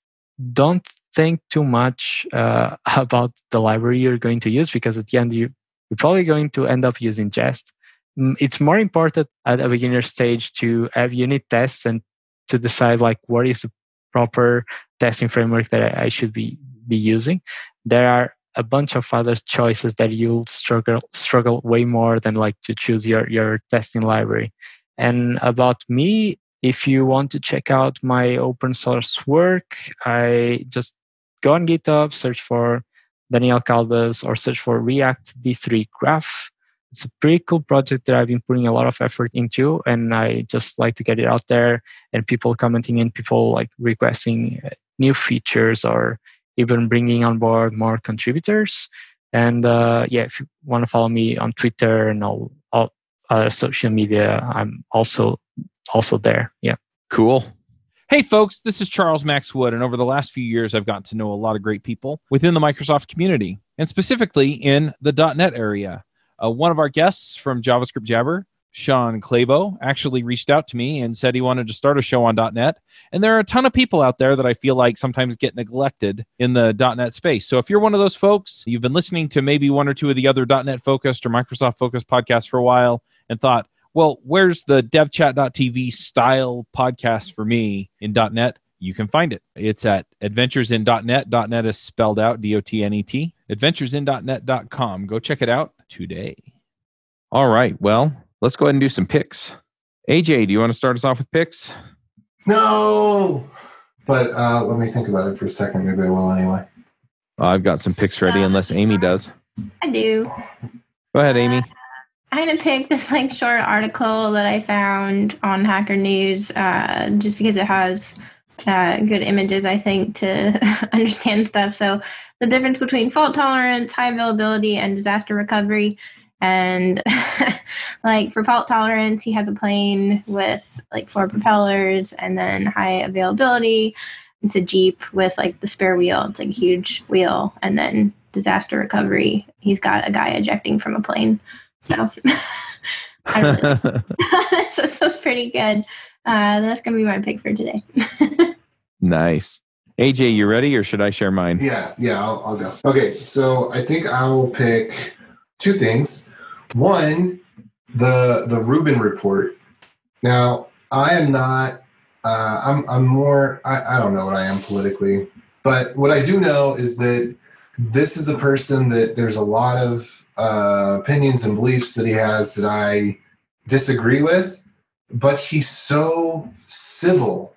don't think too much uh, about the library you're going to use because at the end you, you're probably going to end up using Jest. Mm, it's more important at a beginner stage to have unit tests and to decide like what is the proper testing framework that I should be be using. There are a bunch of other choices that you'll struggle struggle way more than like to choose your your testing library. And about me, if you want to check out my open source work, I just go on GitHub, search for Daniel Caldas, or search for React D3 Graph. It's a pretty cool project that I've been putting a lot of effort into, and I just like to get it out there and people commenting and people like requesting uh, new features or even bringing on board more contributors. And uh, yeah, if you want to follow me on Twitter and all, all other social media, I'm also also there. Yeah. Cool. Hey, folks, this is Charles Max Wood, and over the last few years, I've gotten to know a lot of great people within the Microsoft community, and specifically in the .NET area. Uh, one of our guests from JavaScript Jabber Shawn Clabough actually reached out to me and said he wanted to start a show on .NET. And there are a ton of people out there that I feel like sometimes get neglected in the .NET space. So if you're one of those folks, you've been listening to maybe one or two of the other .NET focused or Microsoft focused podcasts for a while and thought, well, where's the devchat.tv style podcast for me in .NET? You can find it. It's at adventuresin.net. .NET is spelled out D-O-T-N-E-T. Adventuresin.net.com. Go check it out today. All right. Well, let's go ahead and do some picks. AJ, do you want to start us off with picks? No, but uh, let me think about it for a second. Maybe I will anyway. I've got some picks ready, unless Amy does. I do. Go ahead, Amy. I'm gonna pick this like short article that I found on Hacker News, uh, just because it has uh, good images, I think, to understand stuff. So the difference between fault tolerance, high availability, and disaster recovery. And like for fault tolerance, he has a plane with like four propellers and then high availability. It's a Jeep with like the spare wheel. It's like a huge wheel. And then disaster recovery, he's got a guy ejecting from a plane. So I really, so this was pretty good. Uh, that's gonna be my pick for today. nice. AJ, you ready, or should I share mine? Yeah, yeah, I'll, I'll go. Okay, so I think I'll pick two things. One, the the Rubin report. Now, I am not. Uh, I'm I'm more. I, I don't know what I am politically, but what I do know is that this is a person that there's a lot of uh, opinions and beliefs that he has that I disagree with, but he's so civil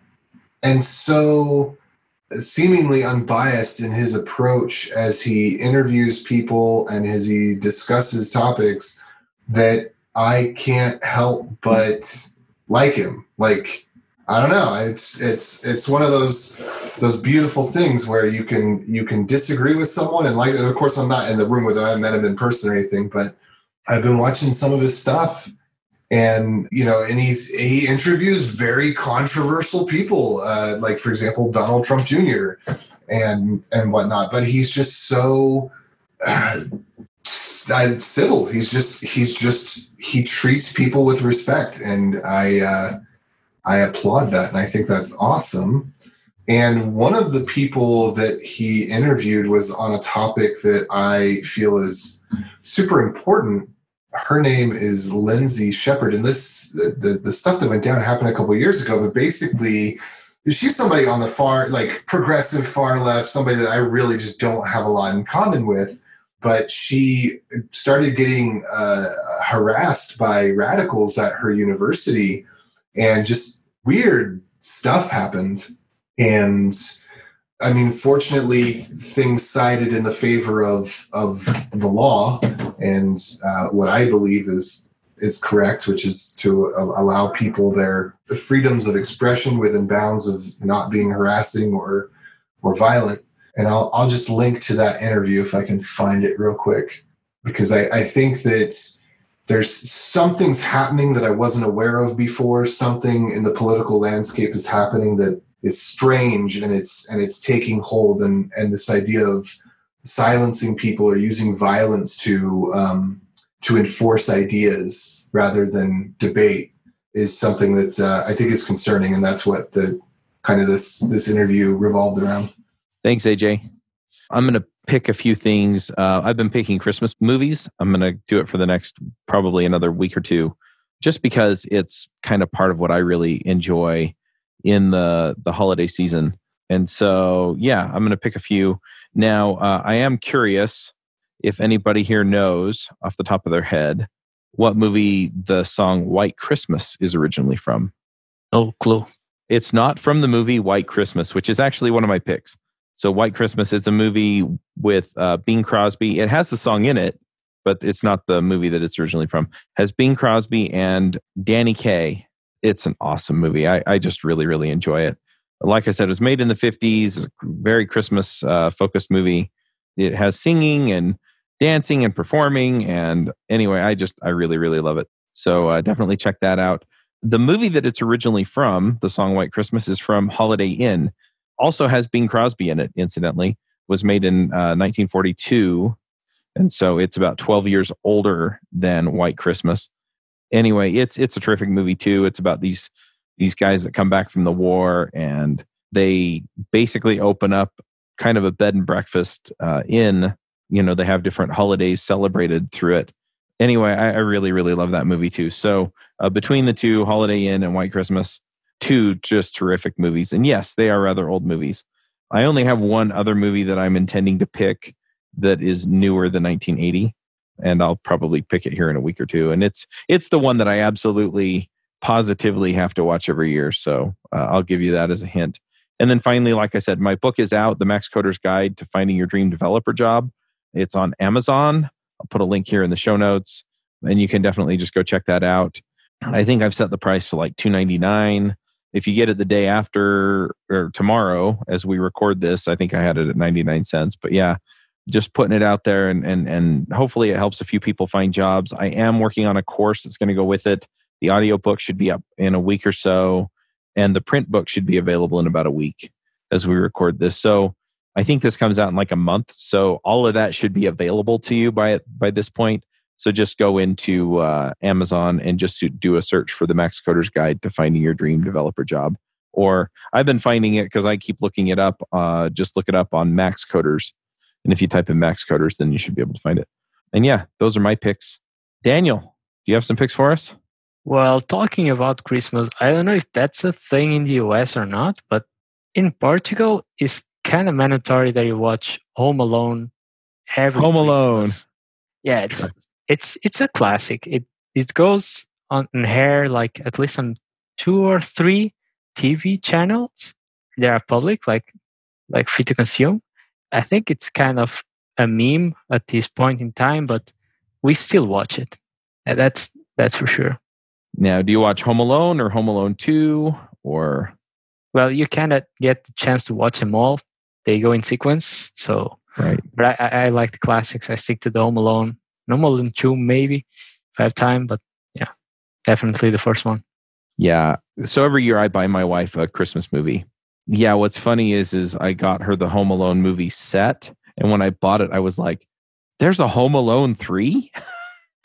and so seemingly unbiased in his approach as he interviews people and as he discusses topics that I can't help but like him. Like I don't know. It's it's it's one of those those beautiful things where you can you can disagree with someone and like. And of course, I'm not in the room with him. I met him in person or anything, but I've been watching some of his stuff, and you know, and he's he interviews very controversial people, uh, like for example, Donald Trump Jr. and and whatnot. But he's just so. Uh, civil. He's just he's just he treats people with respect, and I uh, I applaud that, and I think that's awesome. And one of the people that he interviewed was on a topic that I feel is super important. Her name is Lindsay Shepherd, and this the the stuff that went down happened a couple years ago. But basically, she's somebody on the far like progressive far left, somebody that I really just don't have a lot in common with but she started getting uh, harassed by radicals at her university and just weird stuff happened. And i mean fortunately things sided in the favor of of the law. And uh, what i believe is is correct which is to allow people their freedoms of expression within bounds of not being harassing or or violent. And I'll I'll just link to that interview if I can find it real quick. Because I, I think that there's something's happening that I wasn't aware of before. Something in the political landscape is happening that is strange and it's and it's taking hold and and this idea of silencing people or using violence to um, to enforce ideas rather than debate is something that uh, I think is concerning, and that's what the kind of this this interview revolved around. Thanks, AJ. I'm going to pick a few things. Uh, I've been picking Christmas movies. I'm going to do it for the next probably another week or two, just because it's kind of part of what I really enjoy in the the holiday season. And so, yeah, I'm going to pick a few. Now, uh, I am curious if anybody here knows off the top of their head what movie the song White Christmas is originally from. No clue. It's not from the movie White Christmas, which is actually one of my picks. So, White Christmas, it's a movie with uh, Bing Crosby. It has the song in it, but it's not the movie that it's originally from. Has Bing Crosby and Danny Kaye. It's an awesome movie. I, I just really, really enjoy it. Like I said, it was made in the 50s, very Christmas uh, focused movie. It has singing and dancing and performing. And anyway, I just, I really, really love it. So uh, definitely check that out. The movie that it's originally from, the song White Christmas, is from Holiday Inn. Also has Bing Crosby in it, incidentally. Was made in uh, 1942. And so it's about 12 years older than White Christmas. Anyway, it's it's a terrific movie too. It's about these these guys that come back from the war and they basically open up kind of a bed and breakfast uh, in you know they have different holidays celebrated through it anyway i, I really really love that movie too so uh, between the two holiday inn and white christmas two just terrific movies and yes they are rather old movies i only have one other movie that i'm intending to pick that is newer than 1980 and i'll probably pick it here in a week or two and it's it's the one that i absolutely positively have to watch every year so uh, i'll give you that as a hint and then finally like i said my book is out the max coder's guide to finding your dream developer job it's on Amazon. I'll put a link here in the show notes, and you can definitely just go check that out. I think I've set the price to like two ninety nine. If you get it the day after or tomorrow, as we record this, I think I had it at ninety nine cents. But yeah, just putting it out there, and and and hopefully it helps a few people find jobs. I am working on a course that's going to go with it. The audiobook should be up in a week or so, and the print book should be available in about a week as we record this. So I think this comes out in like a month, so all of that should be available to you by by this point. So just go into uh, Amazon and just do a search for the Max Coders Guide to finding your dream developer job. Or I've been finding it because I keep looking it up. Uh, just look it up on Max Coders, and if you type in Max Coders, then you should be able to find it. And yeah, those are my picks. Daniel, do you have some picks for us? Well, talking about Christmas, I don't know if that's a thing in the US or not, but in Portugal, it's kind of mandatory that you watch Home Alone every Home Alone. Yeah, it's it's it's a classic. It it goes on air like at least on two or three TV channels. They are public, like like free to consume. I think it's kind of a meme at this point in time, but we still watch it. And that's that's for sure. Now, do you watch Home Alone or Home Alone Two or? Well, you cannot get the chance to watch them all they go in sequence. So, right. But I, I like the classics. I stick to the Home Alone, Home than two maybe if I have time. But yeah, definitely the first one. Yeah. So every year I buy my wife a Christmas movie. Yeah. What's funny is, is I got her the Home Alone movie set, and when I bought it, I was like, "There's a Home Alone three.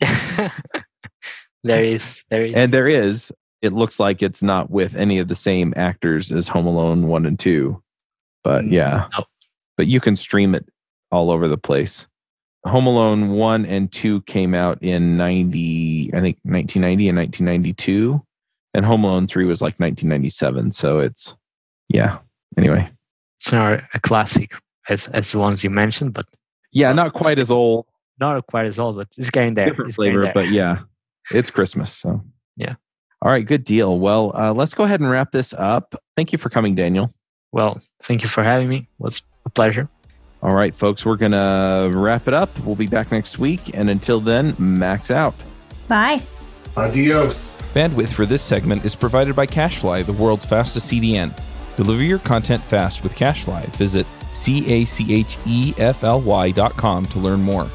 there is. There is. And there is. It looks like it's not with any of the same actors as Home Alone one and two. But mm, yeah, nope. but you can stream it all over the place. Home Alone 1 and 2 came out in 90, I think 1990 and 1992. And Home Alone 3 was like 1997. So it's, yeah. Anyway. It's not a classic as, as the ones you mentioned, but. Yeah, not quite as old. Not quite as old, but it's getting there. Different it's flavor, there. but yeah, it's Christmas. So, yeah. All right, good deal. Well, uh, let's go ahead and wrap this up. Thank you for coming, Daniel. Well, thank you for having me. It was a pleasure. All right, folks, we're going to wrap it up. We'll be back next week. And until then, max out. Bye. Adios. Bandwidth for this segment is provided by CacheFly, the world's fastest CDN. Deliver your content fast with CacheFly. Visit C A C H E F L Y dot com to learn more.